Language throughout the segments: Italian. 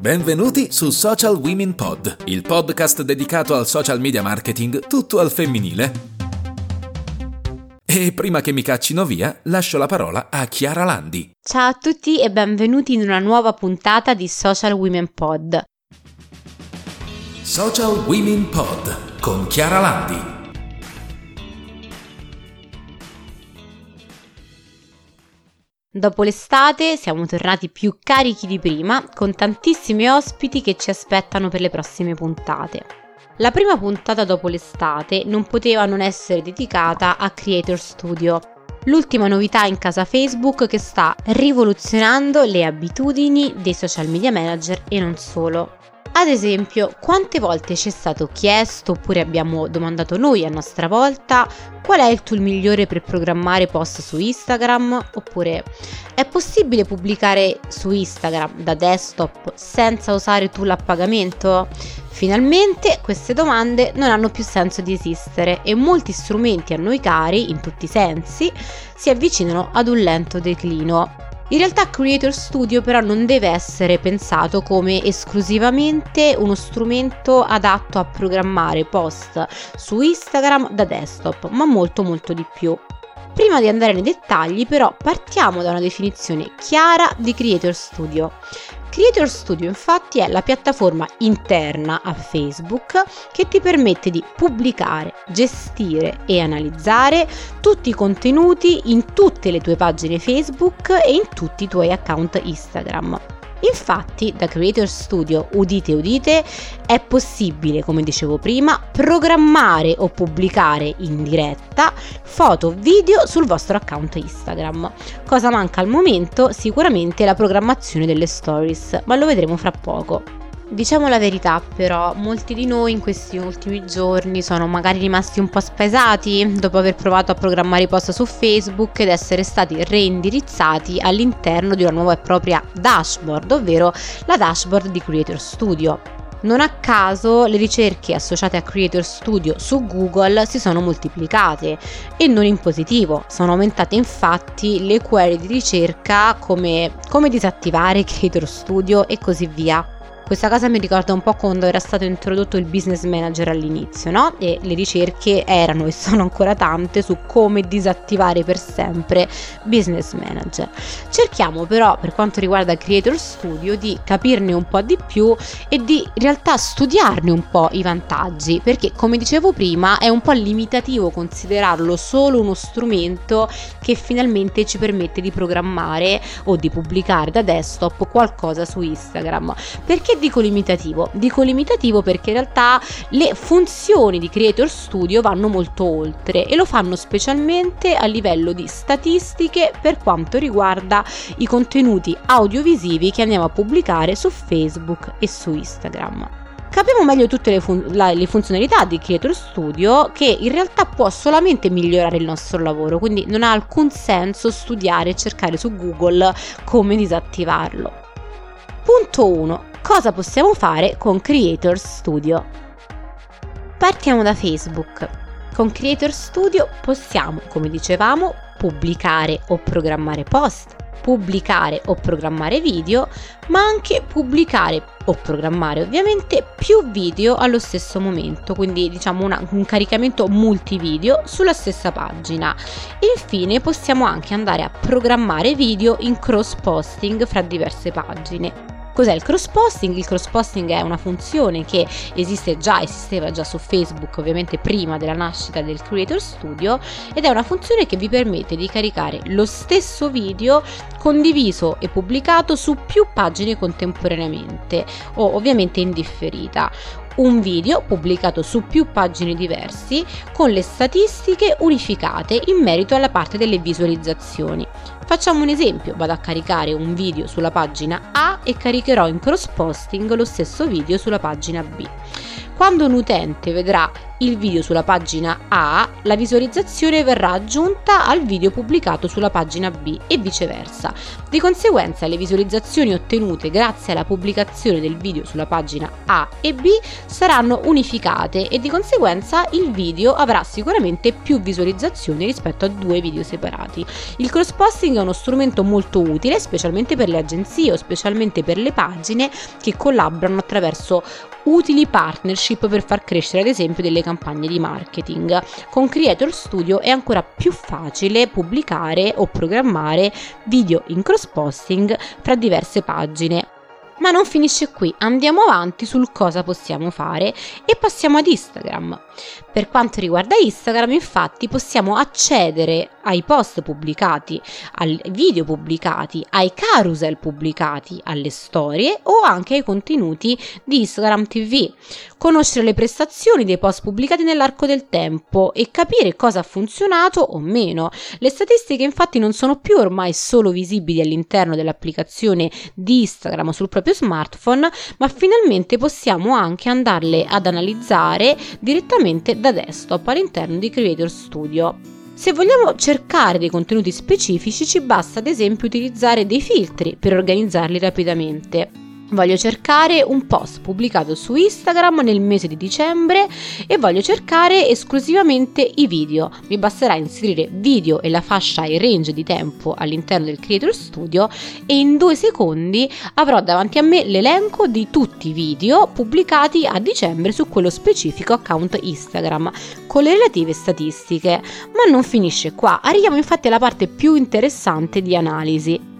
Benvenuti su Social Women Pod, il podcast dedicato al social media marketing tutto al femminile. E prima che mi caccino via, lascio la parola a Chiara Landi. Ciao a tutti e benvenuti in una nuova puntata di Social Women Pod. Social Women Pod con Chiara Landi. Dopo l'estate siamo tornati più carichi di prima, con tantissimi ospiti che ci aspettano per le prossime puntate. La prima puntata dopo l'estate non poteva non essere dedicata a Creator Studio, l'ultima novità in casa Facebook che sta rivoluzionando le abitudini dei social media manager e non solo. Ad esempio, quante volte ci è stato chiesto oppure abbiamo domandato noi a nostra volta qual è il tool migliore per programmare post su Instagram? Oppure è possibile pubblicare su Instagram da desktop senza usare tool a pagamento? Finalmente queste domande non hanno più senso di esistere e molti strumenti a noi cari, in tutti i sensi, si avvicinano ad un lento declino. In realtà Creator Studio però non deve essere pensato come esclusivamente uno strumento adatto a programmare post su Instagram da desktop, ma molto molto di più. Prima di andare nei dettagli però partiamo da una definizione chiara di Creator Studio. Creator Studio infatti è la piattaforma interna a Facebook che ti permette di pubblicare, gestire e analizzare tutti i contenuti in tutte le tue pagine Facebook e in tutti i tuoi account Instagram. Infatti, da Creator Studio, udite udite, è possibile, come dicevo prima, programmare o pubblicare in diretta foto, video sul vostro account Instagram. Cosa manca al momento? Sicuramente la programmazione delle stories, ma lo vedremo fra poco. Diciamo la verità però, molti di noi in questi ultimi giorni sono magari rimasti un po' spesati dopo aver provato a programmare i post su Facebook ed essere stati reindirizzati all'interno di una nuova e propria dashboard, ovvero la dashboard di Creator Studio. Non a caso le ricerche associate a Creator Studio su Google si sono moltiplicate e non in positivo, sono aumentate infatti le query di ricerca come come disattivare Creator Studio e così via. Questa cosa mi ricorda un po' quando era stato introdotto il business manager all'inizio, no? E le ricerche erano e sono ancora tante su come disattivare per sempre business manager. Cerchiamo però, per quanto riguarda Creator Studio, di capirne un po' di più e di in realtà studiarne un po' i vantaggi, perché come dicevo prima è un po' limitativo considerarlo solo uno strumento che finalmente ci permette di programmare o di pubblicare da desktop qualcosa su Instagram. Perché dico limitativo? Dico limitativo perché in realtà le funzioni di Creator Studio vanno molto oltre e lo fanno specialmente a livello di statistiche per quanto riguarda i contenuti audiovisivi che andiamo a pubblicare su Facebook e su Instagram. Capiamo meglio tutte le, fun- la- le, funzionalità di Creator Studio che in realtà può solamente migliorare il nostro lavoro, quindi non ha alcun senso studiare e cercare su Google come disattivarlo. Punto 1 cosa possiamo fare con Creator Studio. Partiamo da Facebook. Con Creator Studio possiamo, come dicevamo, pubblicare o programmare post, pubblicare o programmare video, ma anche pubblicare o programmare ovviamente più video allo stesso momento, quindi diciamo una, un caricamento multivideo sulla stessa pagina. Infine possiamo anche andare a programmare video in cross posting fra diverse pagine. Cos'è il cross posting? Il cross posting è una funzione che esiste già, esisteva già su Facebook ovviamente prima della nascita del Creator Studio ed è una funzione che vi permette di caricare lo stesso video condiviso e pubblicato su più pagine contemporaneamente o ovviamente in differita un video pubblicato su più pagine diversi con le statistiche unificate in merito alla parte delle visualizzazioni. Facciamo un esempio, vado a caricare un video sulla pagina A e caricherò in cross posting lo stesso video sulla pagina B. Quando un utente vedrà il video sulla pagina A, la visualizzazione verrà aggiunta al video pubblicato sulla pagina B e viceversa. Di conseguenza le visualizzazioni ottenute grazie alla pubblicazione del video sulla pagina A e B saranno unificate e di conseguenza il video avrà sicuramente più visualizzazioni rispetto a due video separati. Il cross posting è uno strumento molto utile specialmente per le agenzie o specialmente per le pagine che collaborano attraverso utili partnership per far crescere ad esempio delle campagne di marketing. Con Creator Studio è ancora più facile pubblicare o programmare video in cross posting fra diverse pagine. Ma non finisce qui, andiamo avanti sul cosa possiamo fare e passiamo ad Instagram. Per quanto riguarda Instagram, infatti, possiamo accedere ai post pubblicati, ai video pubblicati, ai carousel pubblicati, alle storie o anche ai contenuti di Instagram TV. Conoscere le prestazioni dei post pubblicati nell'arco del tempo e capire cosa ha funzionato o meno. Le statistiche infatti non sono più ormai solo visibili all'interno dell'applicazione di Instagram sul proprio smartphone, ma finalmente possiamo anche andarle ad analizzare direttamente da desktop all'interno di Creator Studio. Se vogliamo cercare dei contenuti specifici ci basta ad esempio utilizzare dei filtri per organizzarli rapidamente. Voglio cercare un post pubblicato su Instagram nel mese di dicembre e voglio cercare esclusivamente i video. Mi basterà inserire video e la fascia e range di tempo all'interno del Creator Studio e in due secondi avrò davanti a me l'elenco di tutti i video pubblicati a dicembre su quello specifico account Instagram con le relative statistiche. Ma non finisce qua, arriviamo infatti alla parte più interessante di analisi.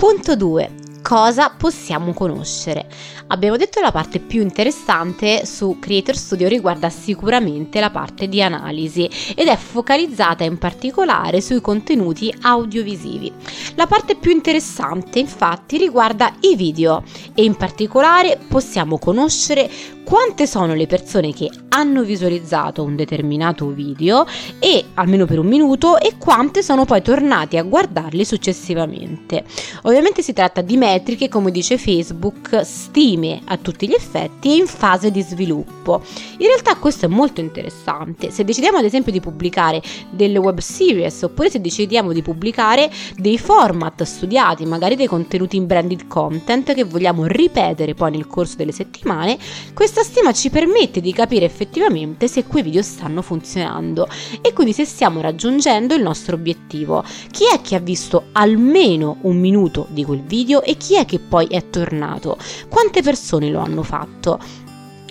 Punto 2. Cosa possiamo conoscere? Abbiamo detto la parte più interessante su Creator Studio riguarda sicuramente la parte di analisi ed è focalizzata in particolare sui contenuti audiovisivi. La parte più interessante infatti riguarda i video e in particolare possiamo conoscere quante sono le persone che hanno visualizzato un determinato video e almeno per un minuto e quante sono poi tornati a guardarli successivamente. Ovviamente si tratta di metriche, come dice Facebook, stime a tutti gli effetti e in fase di sviluppo. In realtà questo è molto interessante. Se decidiamo ad esempio di pubblicare delle web series oppure se decidiamo di pubblicare dei format studiati, magari dei contenuti in branded content che vogliamo ripetere poi nel corso delle settimane, questa stima ci permette di capire effettivamente se quei video stanno funzionando e quindi se stiamo raggiungendo il nostro obiettivo. Chi è che ha visto almeno un minuto di quel video e chi è che poi è tornato? Quante persone lo hanno fatto?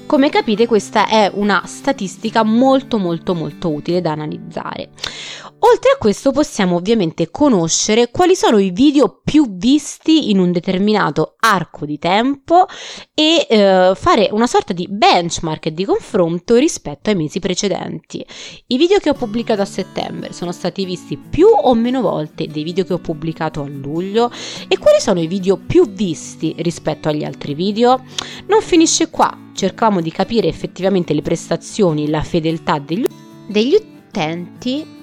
Come capite questa è una statistica molto molto molto utile da analizzare. Oltre a questo possiamo ovviamente conoscere quali sono i video più visti in un determinato arco di tempo e eh, fare una sorta di benchmark di confronto rispetto ai mesi precedenti. I video che ho pubblicato a settembre sono stati visti più o meno volte dei video che ho pubblicato a luglio e quali sono i video più visti rispetto agli altri video? Non finisce qua, cercavamo di capire effettivamente le prestazioni, la fedeltà degli, degli utenti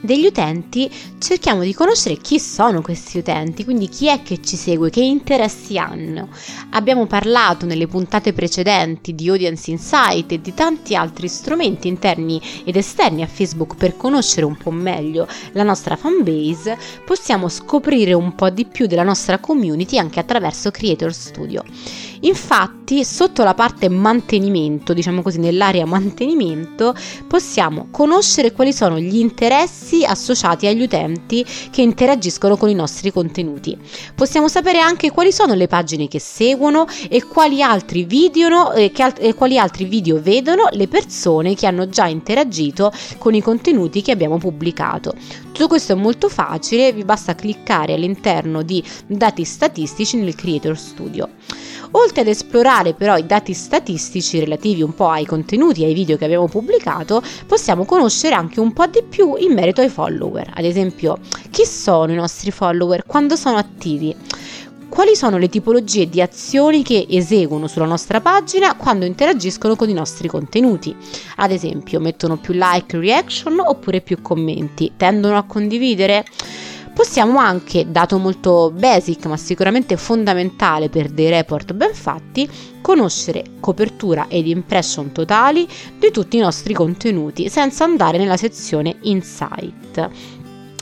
degli utenti cerchiamo di conoscere chi sono questi utenti, quindi chi è che ci segue, che interessi hanno. Abbiamo parlato nelle puntate precedenti di Audience Insight e di tanti altri strumenti interni ed esterni a Facebook per conoscere un po' meglio la nostra fanbase, possiamo scoprire un po' di più della nostra community anche attraverso Creator Studio. Infatti, sotto la parte mantenimento, diciamo così, nell'area mantenimento, possiamo conoscere quali sono gli interessi associati agli utenti che interagiscono con i nostri contenuti. Possiamo sapere anche quali sono le pagine che seguono e quali altri video, eh, alt- e quali altri video vedono le persone che hanno già interagito con i contenuti che abbiamo pubblicato. Tutto questo è molto facile, vi basta cliccare all'interno di dati statistici nel Creator Studio. Oltre ad esplorare però i dati statistici relativi un po' ai contenuti e ai video che abbiamo pubblicato, possiamo conoscere anche un po' di più in merito ai follower. Ad esempio, chi sono i nostri follower, quando sono attivi, quali sono le tipologie di azioni che eseguono sulla nostra pagina quando interagiscono con i nostri contenuti. Ad esempio, mettono più like, reaction oppure più commenti, tendono a condividere. Possiamo anche, dato molto basic ma sicuramente fondamentale per dei report ben fatti, conoscere copertura ed impression totali di tutti i nostri contenuti senza andare nella sezione Insight.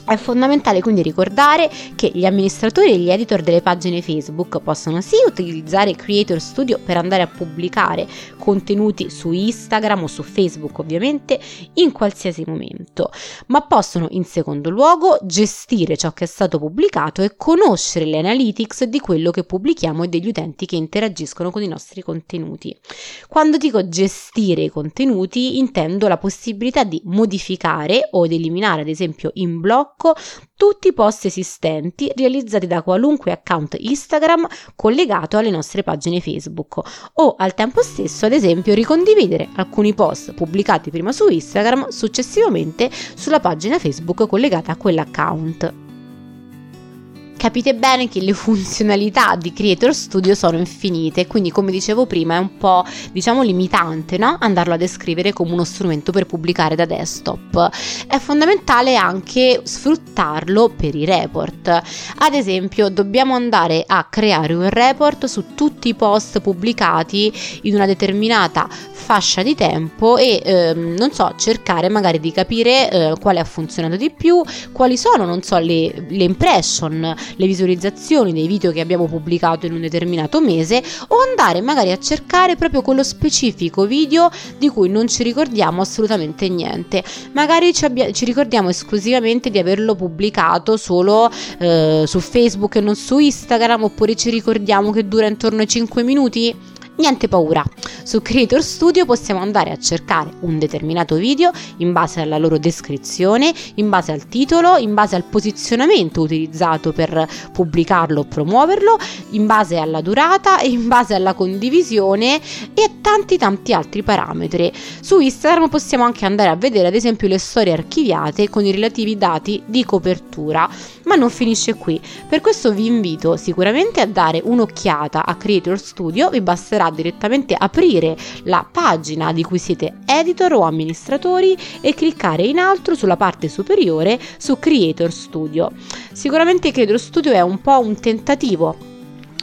È fondamentale quindi ricordare che gli amministratori e gli editor delle pagine Facebook possono sì utilizzare Creator Studio per andare a pubblicare contenuti su Instagram o su Facebook ovviamente in qualsiasi momento, ma possono in secondo luogo gestire ciò che è stato pubblicato e conoscere le analytics di quello che pubblichiamo e degli utenti che interagiscono con i nostri contenuti. Quando dico gestire i contenuti intendo la possibilità di modificare o eliminare ad esempio in blocco blocco tutti i post esistenti realizzati da qualunque account Instagram collegato alle nostre pagine Facebook. O al tempo stesso ad esempio ricondividere alcuni post pubblicati prima su Instagram successivamente sulla pagina Facebook collegata a quell'account capite bene che le funzionalità di Creator Studio sono infinite, quindi come dicevo prima è un po' diciamo limitante no? andarlo a descrivere come uno strumento per pubblicare da desktop. È fondamentale anche sfruttarlo per i report. Ad esempio dobbiamo andare a creare un report su tutti i post pubblicati in una determinata fascia di tempo e ehm, non so cercare magari di capire eh, quale ha funzionato di più, quali sono non so le, le impression le visualizzazioni dei video che abbiamo pubblicato in un determinato mese o andare magari a cercare proprio quello specifico video di cui non ci ricordiamo assolutamente niente. Magari ci, abbia- ci ricordiamo esclusivamente di averlo pubblicato solo eh, su Facebook e non su Instagram oppure ci ricordiamo che dura intorno ai 5 minuti Niente paura, su Creator Studio possiamo andare a cercare un determinato video in base alla loro descrizione, in base al titolo, in base al posizionamento utilizzato per pubblicarlo o promuoverlo, in base alla durata e in base alla condivisione e a tanti tanti altri parametri. Su Instagram possiamo anche andare a vedere ad esempio le storie archiviate con i relativi dati di copertura, ma non finisce qui. Per questo vi invito sicuramente a dare un'occhiata a Creator Studio, vi basterà direttamente aprire la pagina di cui siete editor o amministratori e cliccare in alto sulla parte superiore su Creator Studio. Sicuramente Creator Studio è un po' un tentativo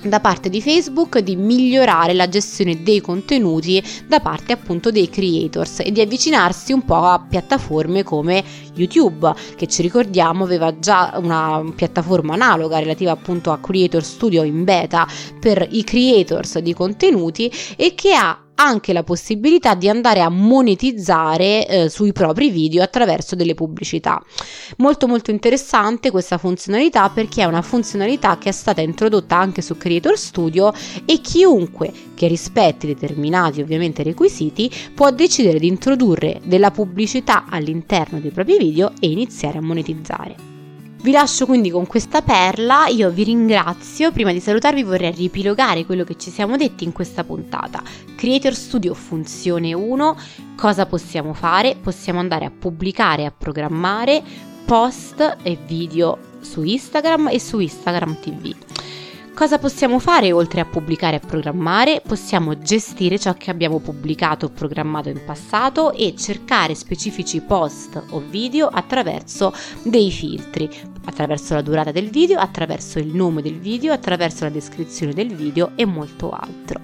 da parte di Facebook di migliorare la gestione dei contenuti da parte appunto dei creators e di avvicinarsi un po' a piattaforme come YouTube che ci ricordiamo aveva già una piattaforma analoga relativa appunto a Creator Studio in beta per i creators di contenuti e che ha anche la possibilità di andare a monetizzare eh, sui propri video attraverso delle pubblicità. Molto molto interessante questa funzionalità perché è una funzionalità che è stata introdotta anche su Creator Studio e chiunque che rispetti determinati ovviamente requisiti può decidere di introdurre della pubblicità all'interno dei propri video e iniziare a monetizzare. Vi lascio quindi con questa perla, io vi ringrazio, prima di salutarvi vorrei ripilogare quello che ci siamo detti in questa puntata. Creator Studio funzione 1, cosa possiamo fare? Possiamo andare a pubblicare a programmare post e video su Instagram e su Instagram TV. Cosa possiamo fare oltre a pubblicare e programmare? Possiamo gestire ciò che abbiamo pubblicato o programmato in passato e cercare specifici post o video attraverso dei filtri, attraverso la durata del video, attraverso il nome del video, attraverso la descrizione del video e molto altro.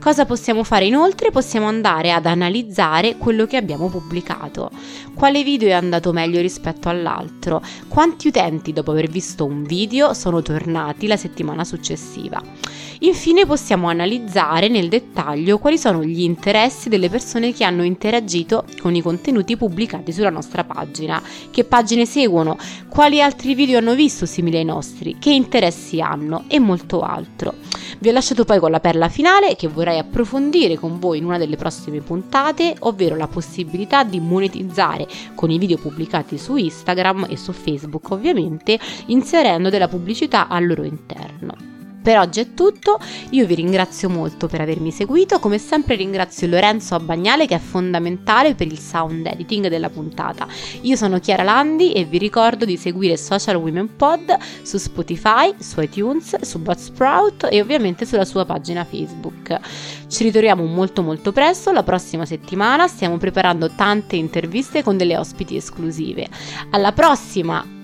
Cosa possiamo fare inoltre? Possiamo andare ad analizzare quello che abbiamo pubblicato. Quale video è andato meglio rispetto all'altro? Quanti utenti dopo aver visto un video sono tornati la settimana successiva? Infine possiamo analizzare nel dettaglio quali sono gli interessi delle persone che hanno interagito con i contenuti pubblicati sulla nostra pagina, che pagine seguono, quali altri video hanno visto simili ai nostri, che interessi hanno e molto altro. Vi ho lasciato poi con la perla finale che vorrei approfondire con voi in una delle prossime puntate, ovvero la possibilità di monetizzare con i video pubblicati su Instagram e su Facebook ovviamente, inserendo della pubblicità al loro interno. Per oggi è tutto, io vi ringrazio molto per avermi seguito, come sempre ringrazio Lorenzo Abbagnale che è fondamentale per il sound editing della puntata. Io sono Chiara Landi e vi ricordo di seguire Social Women Pod su Spotify, su iTunes, su Buzzsprout e ovviamente sulla sua pagina Facebook. Ci ritroviamo molto molto presto, la prossima settimana stiamo preparando tante interviste con delle ospiti esclusive. Alla prossima!